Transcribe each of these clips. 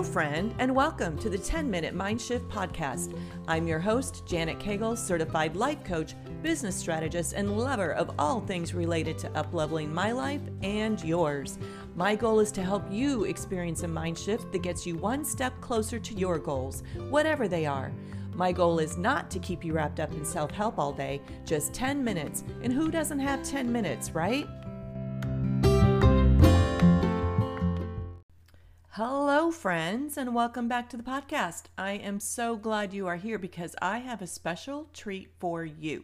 Hello, friend, and welcome to the 10 Minute Mind Shift Podcast. I'm your host, Janet Cagle, certified life coach, business strategist, and lover of all things related to upleveling my life and yours. My goal is to help you experience a mind shift that gets you one step closer to your goals, whatever they are. My goal is not to keep you wrapped up in self help all day, just 10 minutes. And who doesn't have 10 minutes, right? Hello, friends, and welcome back to the podcast. I am so glad you are here because I have a special treat for you.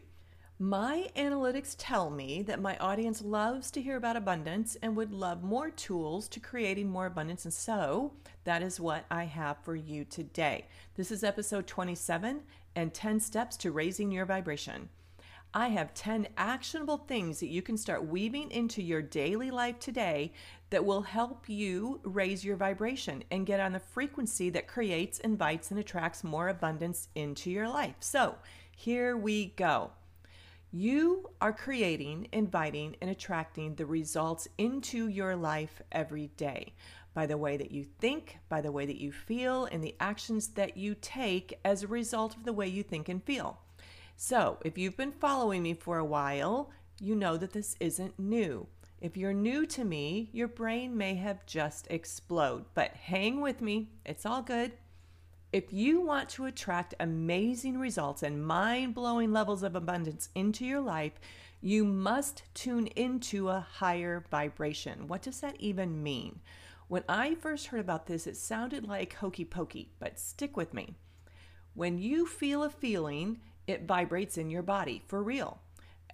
My analytics tell me that my audience loves to hear about abundance and would love more tools to creating more abundance. And so that is what I have for you today. This is episode 27 and 10 steps to raising your vibration. I have 10 actionable things that you can start weaving into your daily life today that will help you raise your vibration and get on the frequency that creates, invites, and attracts more abundance into your life. So, here we go. You are creating, inviting, and attracting the results into your life every day by the way that you think, by the way that you feel, and the actions that you take as a result of the way you think and feel. So, if you've been following me for a while, you know that this isn't new. If you're new to me, your brain may have just exploded, but hang with me, it's all good. If you want to attract amazing results and mind blowing levels of abundance into your life, you must tune into a higher vibration. What does that even mean? When I first heard about this, it sounded like hokey pokey, but stick with me. When you feel a feeling, it vibrates in your body for real.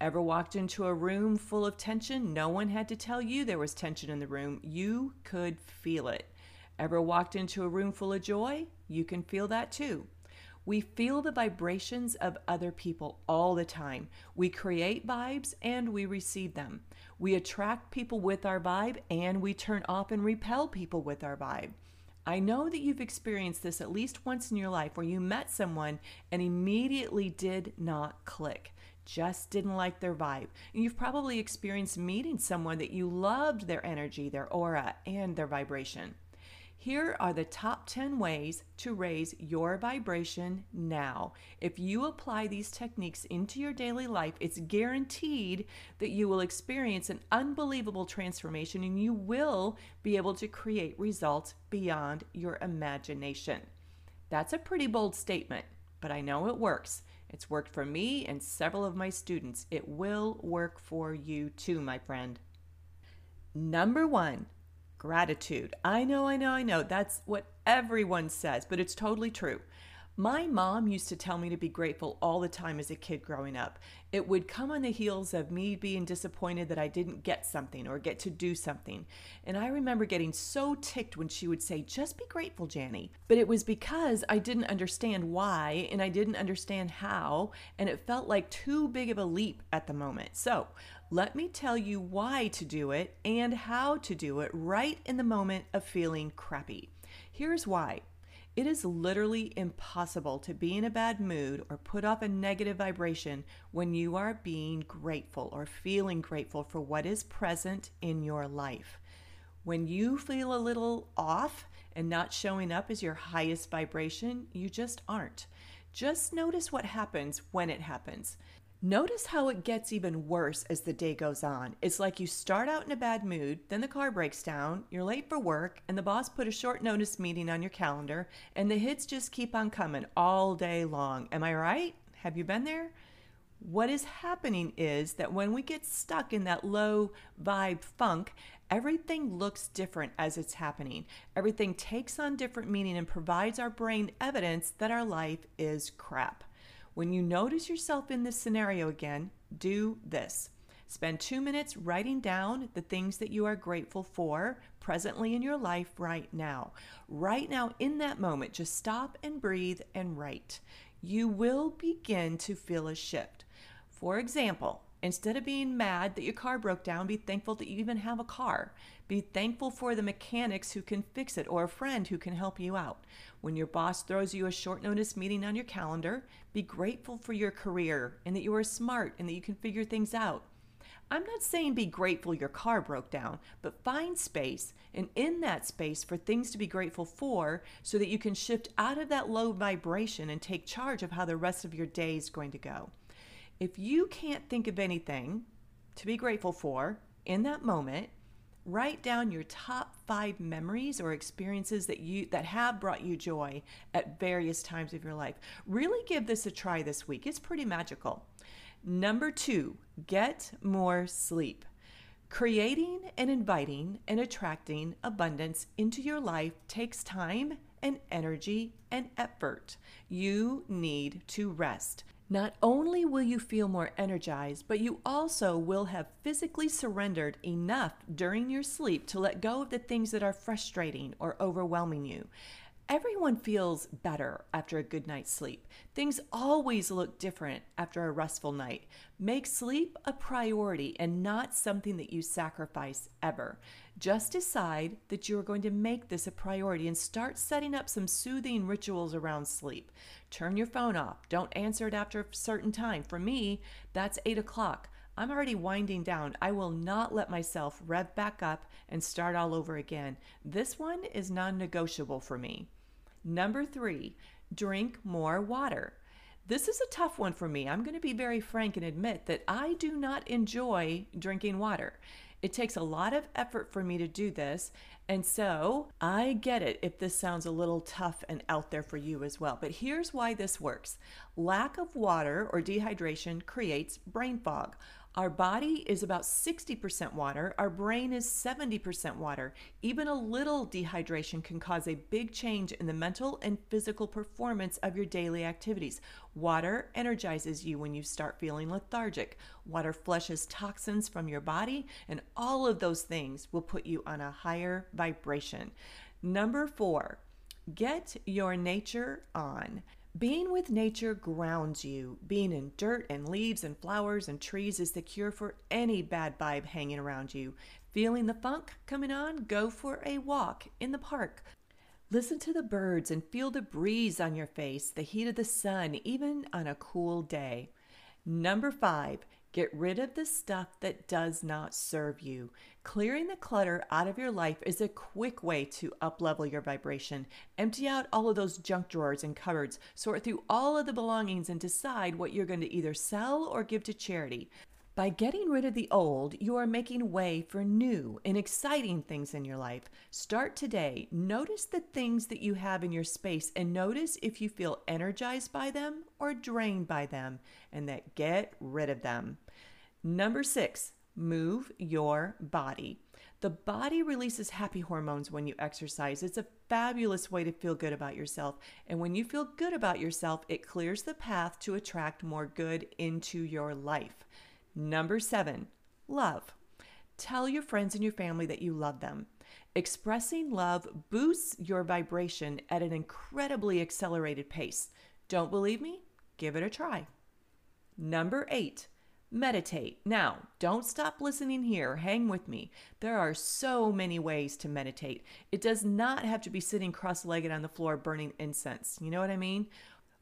Ever walked into a room full of tension? No one had to tell you there was tension in the room. You could feel it. Ever walked into a room full of joy? You can feel that too. We feel the vibrations of other people all the time. We create vibes and we receive them. We attract people with our vibe and we turn off and repel people with our vibe. I know that you've experienced this at least once in your life where you met someone and immediately did not click, just didn't like their vibe. And you've probably experienced meeting someone that you loved their energy, their aura, and their vibration. Here are the top 10 ways to raise your vibration now. If you apply these techniques into your daily life, it's guaranteed that you will experience an unbelievable transformation and you will be able to create results beyond your imagination. That's a pretty bold statement, but I know it works. It's worked for me and several of my students. It will work for you too, my friend. Number one, Gratitude. I know, I know, I know. That's what everyone says, but it's totally true. My mom used to tell me to be grateful all the time as a kid growing up. It would come on the heels of me being disappointed that I didn't get something or get to do something. And I remember getting so ticked when she would say, Just be grateful, Janny. But it was because I didn't understand why and I didn't understand how, and it felt like too big of a leap at the moment. So let me tell you why to do it and how to do it right in the moment of feeling crappy. Here's why. It is literally impossible to be in a bad mood or put off a negative vibration when you are being grateful or feeling grateful for what is present in your life. When you feel a little off and not showing up as your highest vibration, you just aren't. Just notice what happens when it happens. Notice how it gets even worse as the day goes on. It's like you start out in a bad mood, then the car breaks down, you're late for work, and the boss put a short notice meeting on your calendar, and the hits just keep on coming all day long. Am I right? Have you been there? What is happening is that when we get stuck in that low vibe funk, everything looks different as it's happening. Everything takes on different meaning and provides our brain evidence that our life is crap. When you notice yourself in this scenario again, do this. Spend two minutes writing down the things that you are grateful for presently in your life right now. Right now, in that moment, just stop and breathe and write. You will begin to feel a shift. For example, Instead of being mad that your car broke down, be thankful that you even have a car. Be thankful for the mechanics who can fix it or a friend who can help you out. When your boss throws you a short notice meeting on your calendar, be grateful for your career and that you are smart and that you can figure things out. I'm not saying be grateful your car broke down, but find space and in that space for things to be grateful for so that you can shift out of that low vibration and take charge of how the rest of your day is going to go. If you can't think of anything to be grateful for in that moment, write down your top 5 memories or experiences that you that have brought you joy at various times of your life. Really give this a try this week. It's pretty magical. Number 2, get more sleep. Creating and inviting and attracting abundance into your life takes time and energy and effort. You need to rest. Not only will you feel more energized, but you also will have physically surrendered enough during your sleep to let go of the things that are frustrating or overwhelming you. Everyone feels better after a good night's sleep. Things always look different after a restful night. Make sleep a priority and not something that you sacrifice ever. Just decide that you are going to make this a priority and start setting up some soothing rituals around sleep. Turn your phone off. Don't answer it after a certain time. For me, that's 8 o'clock. I'm already winding down. I will not let myself rev back up and start all over again. This one is non negotiable for me. Number three, drink more water. This is a tough one for me. I'm going to be very frank and admit that I do not enjoy drinking water. It takes a lot of effort for me to do this. And so I get it if this sounds a little tough and out there for you as well. But here's why this works lack of water or dehydration creates brain fog. Our body is about 60% water, our brain is 70% water. Even a little dehydration can cause a big change in the mental and physical performance of your daily activities. Water energizes you when you start feeling lethargic. Water flushes toxins from your body, and all of those things will put you on a higher vibration. Number four, get your nature on. Being with nature grounds you. Being in dirt and leaves and flowers and trees is the cure for any bad vibe hanging around you. Feeling the funk coming on? Go for a walk in the park. Listen to the birds and feel the breeze on your face, the heat of the sun, even on a cool day. Number five, Get rid of the stuff that does not serve you. Clearing the clutter out of your life is a quick way to uplevel your vibration. Empty out all of those junk drawers and cupboards, sort through all of the belongings and decide what you're going to either sell or give to charity. By getting rid of the old, you are making way for new and exciting things in your life. Start today. Notice the things that you have in your space and notice if you feel energized by them or drained by them, and that get rid of them. Number six, move your body. The body releases happy hormones when you exercise. It's a fabulous way to feel good about yourself. And when you feel good about yourself, it clears the path to attract more good into your life. Number seven, love. Tell your friends and your family that you love them. Expressing love boosts your vibration at an incredibly accelerated pace. Don't believe me? Give it a try. Number eight, meditate. Now, don't stop listening here. Hang with me. There are so many ways to meditate. It does not have to be sitting cross legged on the floor burning incense. You know what I mean?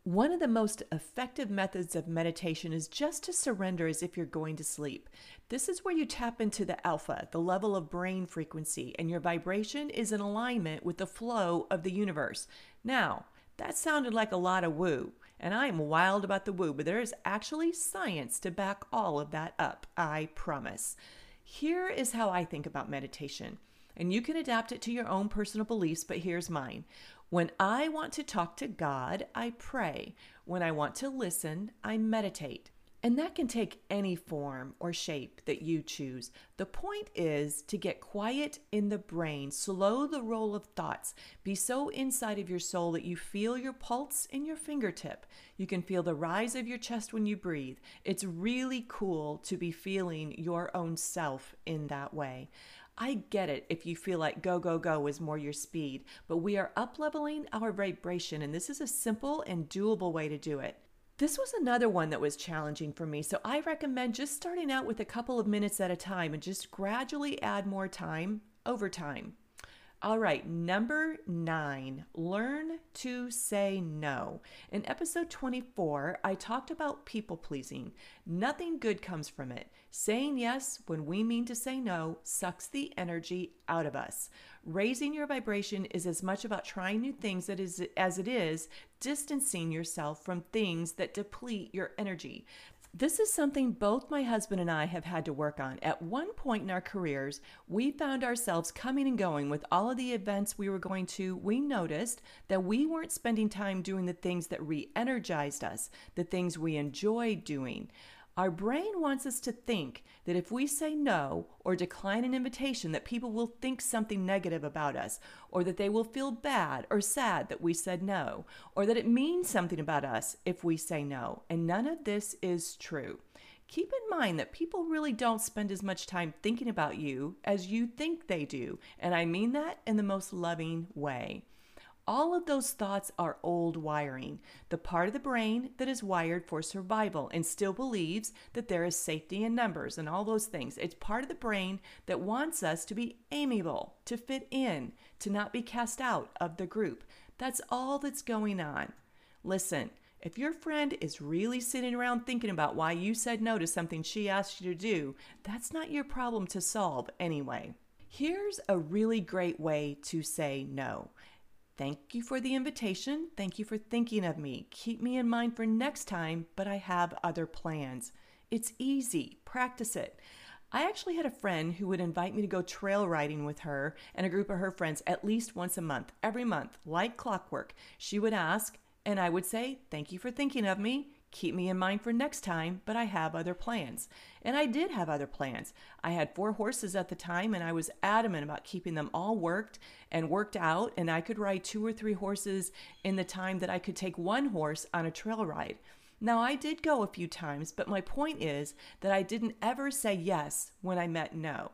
One of the most effective methods of meditation is just to surrender as if you're going to sleep. This is where you tap into the alpha, the level of brain frequency, and your vibration is in alignment with the flow of the universe. Now, that sounded like a lot of woo, and I'm wild about the woo, but there is actually science to back all of that up, I promise. Here is how I think about meditation, and you can adapt it to your own personal beliefs, but here's mine. When I want to talk to God, I pray. When I want to listen, I meditate. And that can take any form or shape that you choose. The point is to get quiet in the brain, slow the roll of thoughts, be so inside of your soul that you feel your pulse in your fingertip. You can feel the rise of your chest when you breathe. It's really cool to be feeling your own self in that way. I get it if you feel like go, go, go is more your speed, but we are up leveling our vibration, and this is a simple and doable way to do it. This was another one that was challenging for me, so I recommend just starting out with a couple of minutes at a time and just gradually add more time over time. All right, number nine, learn to say no. In episode 24, I talked about people pleasing. Nothing good comes from it. Saying yes when we mean to say no sucks the energy out of us. Raising your vibration is as much about trying new things as it is distancing yourself from things that deplete your energy. This is something both my husband and I have had to work on. At one point in our careers, we found ourselves coming and going with all of the events we were going to. We noticed that we weren't spending time doing the things that re energized us, the things we enjoyed doing. Our brain wants us to think that if we say no or decline an invitation that people will think something negative about us or that they will feel bad or sad that we said no or that it means something about us if we say no. And none of this is true. Keep in mind that people really don't spend as much time thinking about you as you think they do. And I mean that in the most loving way. All of those thoughts are old wiring, the part of the brain that is wired for survival and still believes that there is safety in numbers and all those things. It's part of the brain that wants us to be amiable, to fit in, to not be cast out of the group. That's all that's going on. Listen, if your friend is really sitting around thinking about why you said no to something she asked you to do, that's not your problem to solve anyway. Here's a really great way to say no. Thank you for the invitation. Thank you for thinking of me. Keep me in mind for next time, but I have other plans. It's easy. Practice it. I actually had a friend who would invite me to go trail riding with her and a group of her friends at least once a month, every month, like clockwork. She would ask, and I would say, Thank you for thinking of me. Keep me in mind for next time, but I have other plans. And I did have other plans. I had four horses at the time, and I was adamant about keeping them all worked and worked out, and I could ride two or three horses in the time that I could take one horse on a trail ride. Now, I did go a few times, but my point is that I didn't ever say yes when I met no.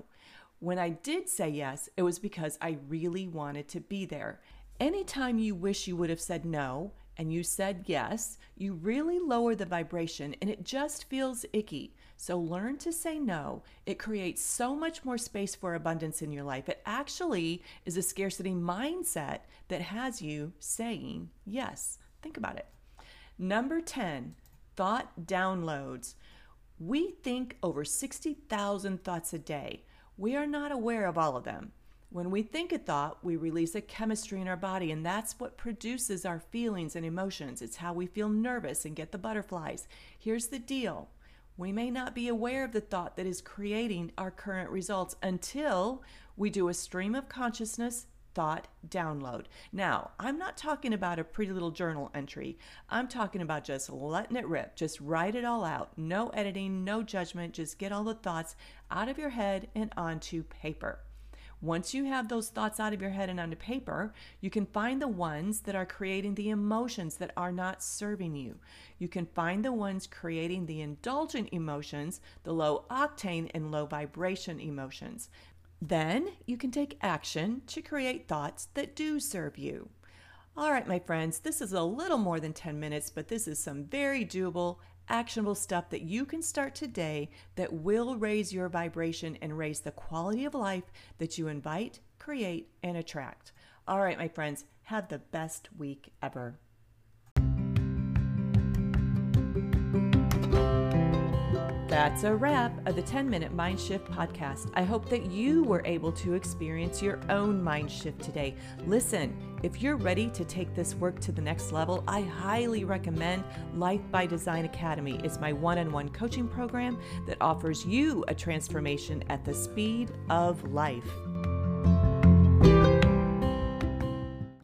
When I did say yes, it was because I really wanted to be there. Anytime you wish you would have said no, and you said yes, you really lower the vibration and it just feels icky. So learn to say no. It creates so much more space for abundance in your life. It actually is a scarcity mindset that has you saying yes. Think about it. Number 10, thought downloads. We think over 60,000 thoughts a day. We are not aware of all of them. When we think a thought, we release a chemistry in our body, and that's what produces our feelings and emotions. It's how we feel nervous and get the butterflies. Here's the deal we may not be aware of the thought that is creating our current results until we do a stream of consciousness thought download. Now, I'm not talking about a pretty little journal entry. I'm talking about just letting it rip. Just write it all out. No editing, no judgment. Just get all the thoughts out of your head and onto paper. Once you have those thoughts out of your head and onto paper, you can find the ones that are creating the emotions that are not serving you. You can find the ones creating the indulgent emotions, the low octane and low vibration emotions. Then you can take action to create thoughts that do serve you. All right, my friends, this is a little more than 10 minutes, but this is some very doable actionable stuff that you can start today that will raise your vibration and raise the quality of life that you invite, create, and attract. All right, my friends, have the best week ever. That's a wrap of the 10 Minute Mind Shift podcast. I hope that you were able to experience your own mind shift today. Listen, if you're ready to take this work to the next level, I highly recommend Life by Design Academy. It's my one-on-one coaching program that offers you a transformation at the speed of life.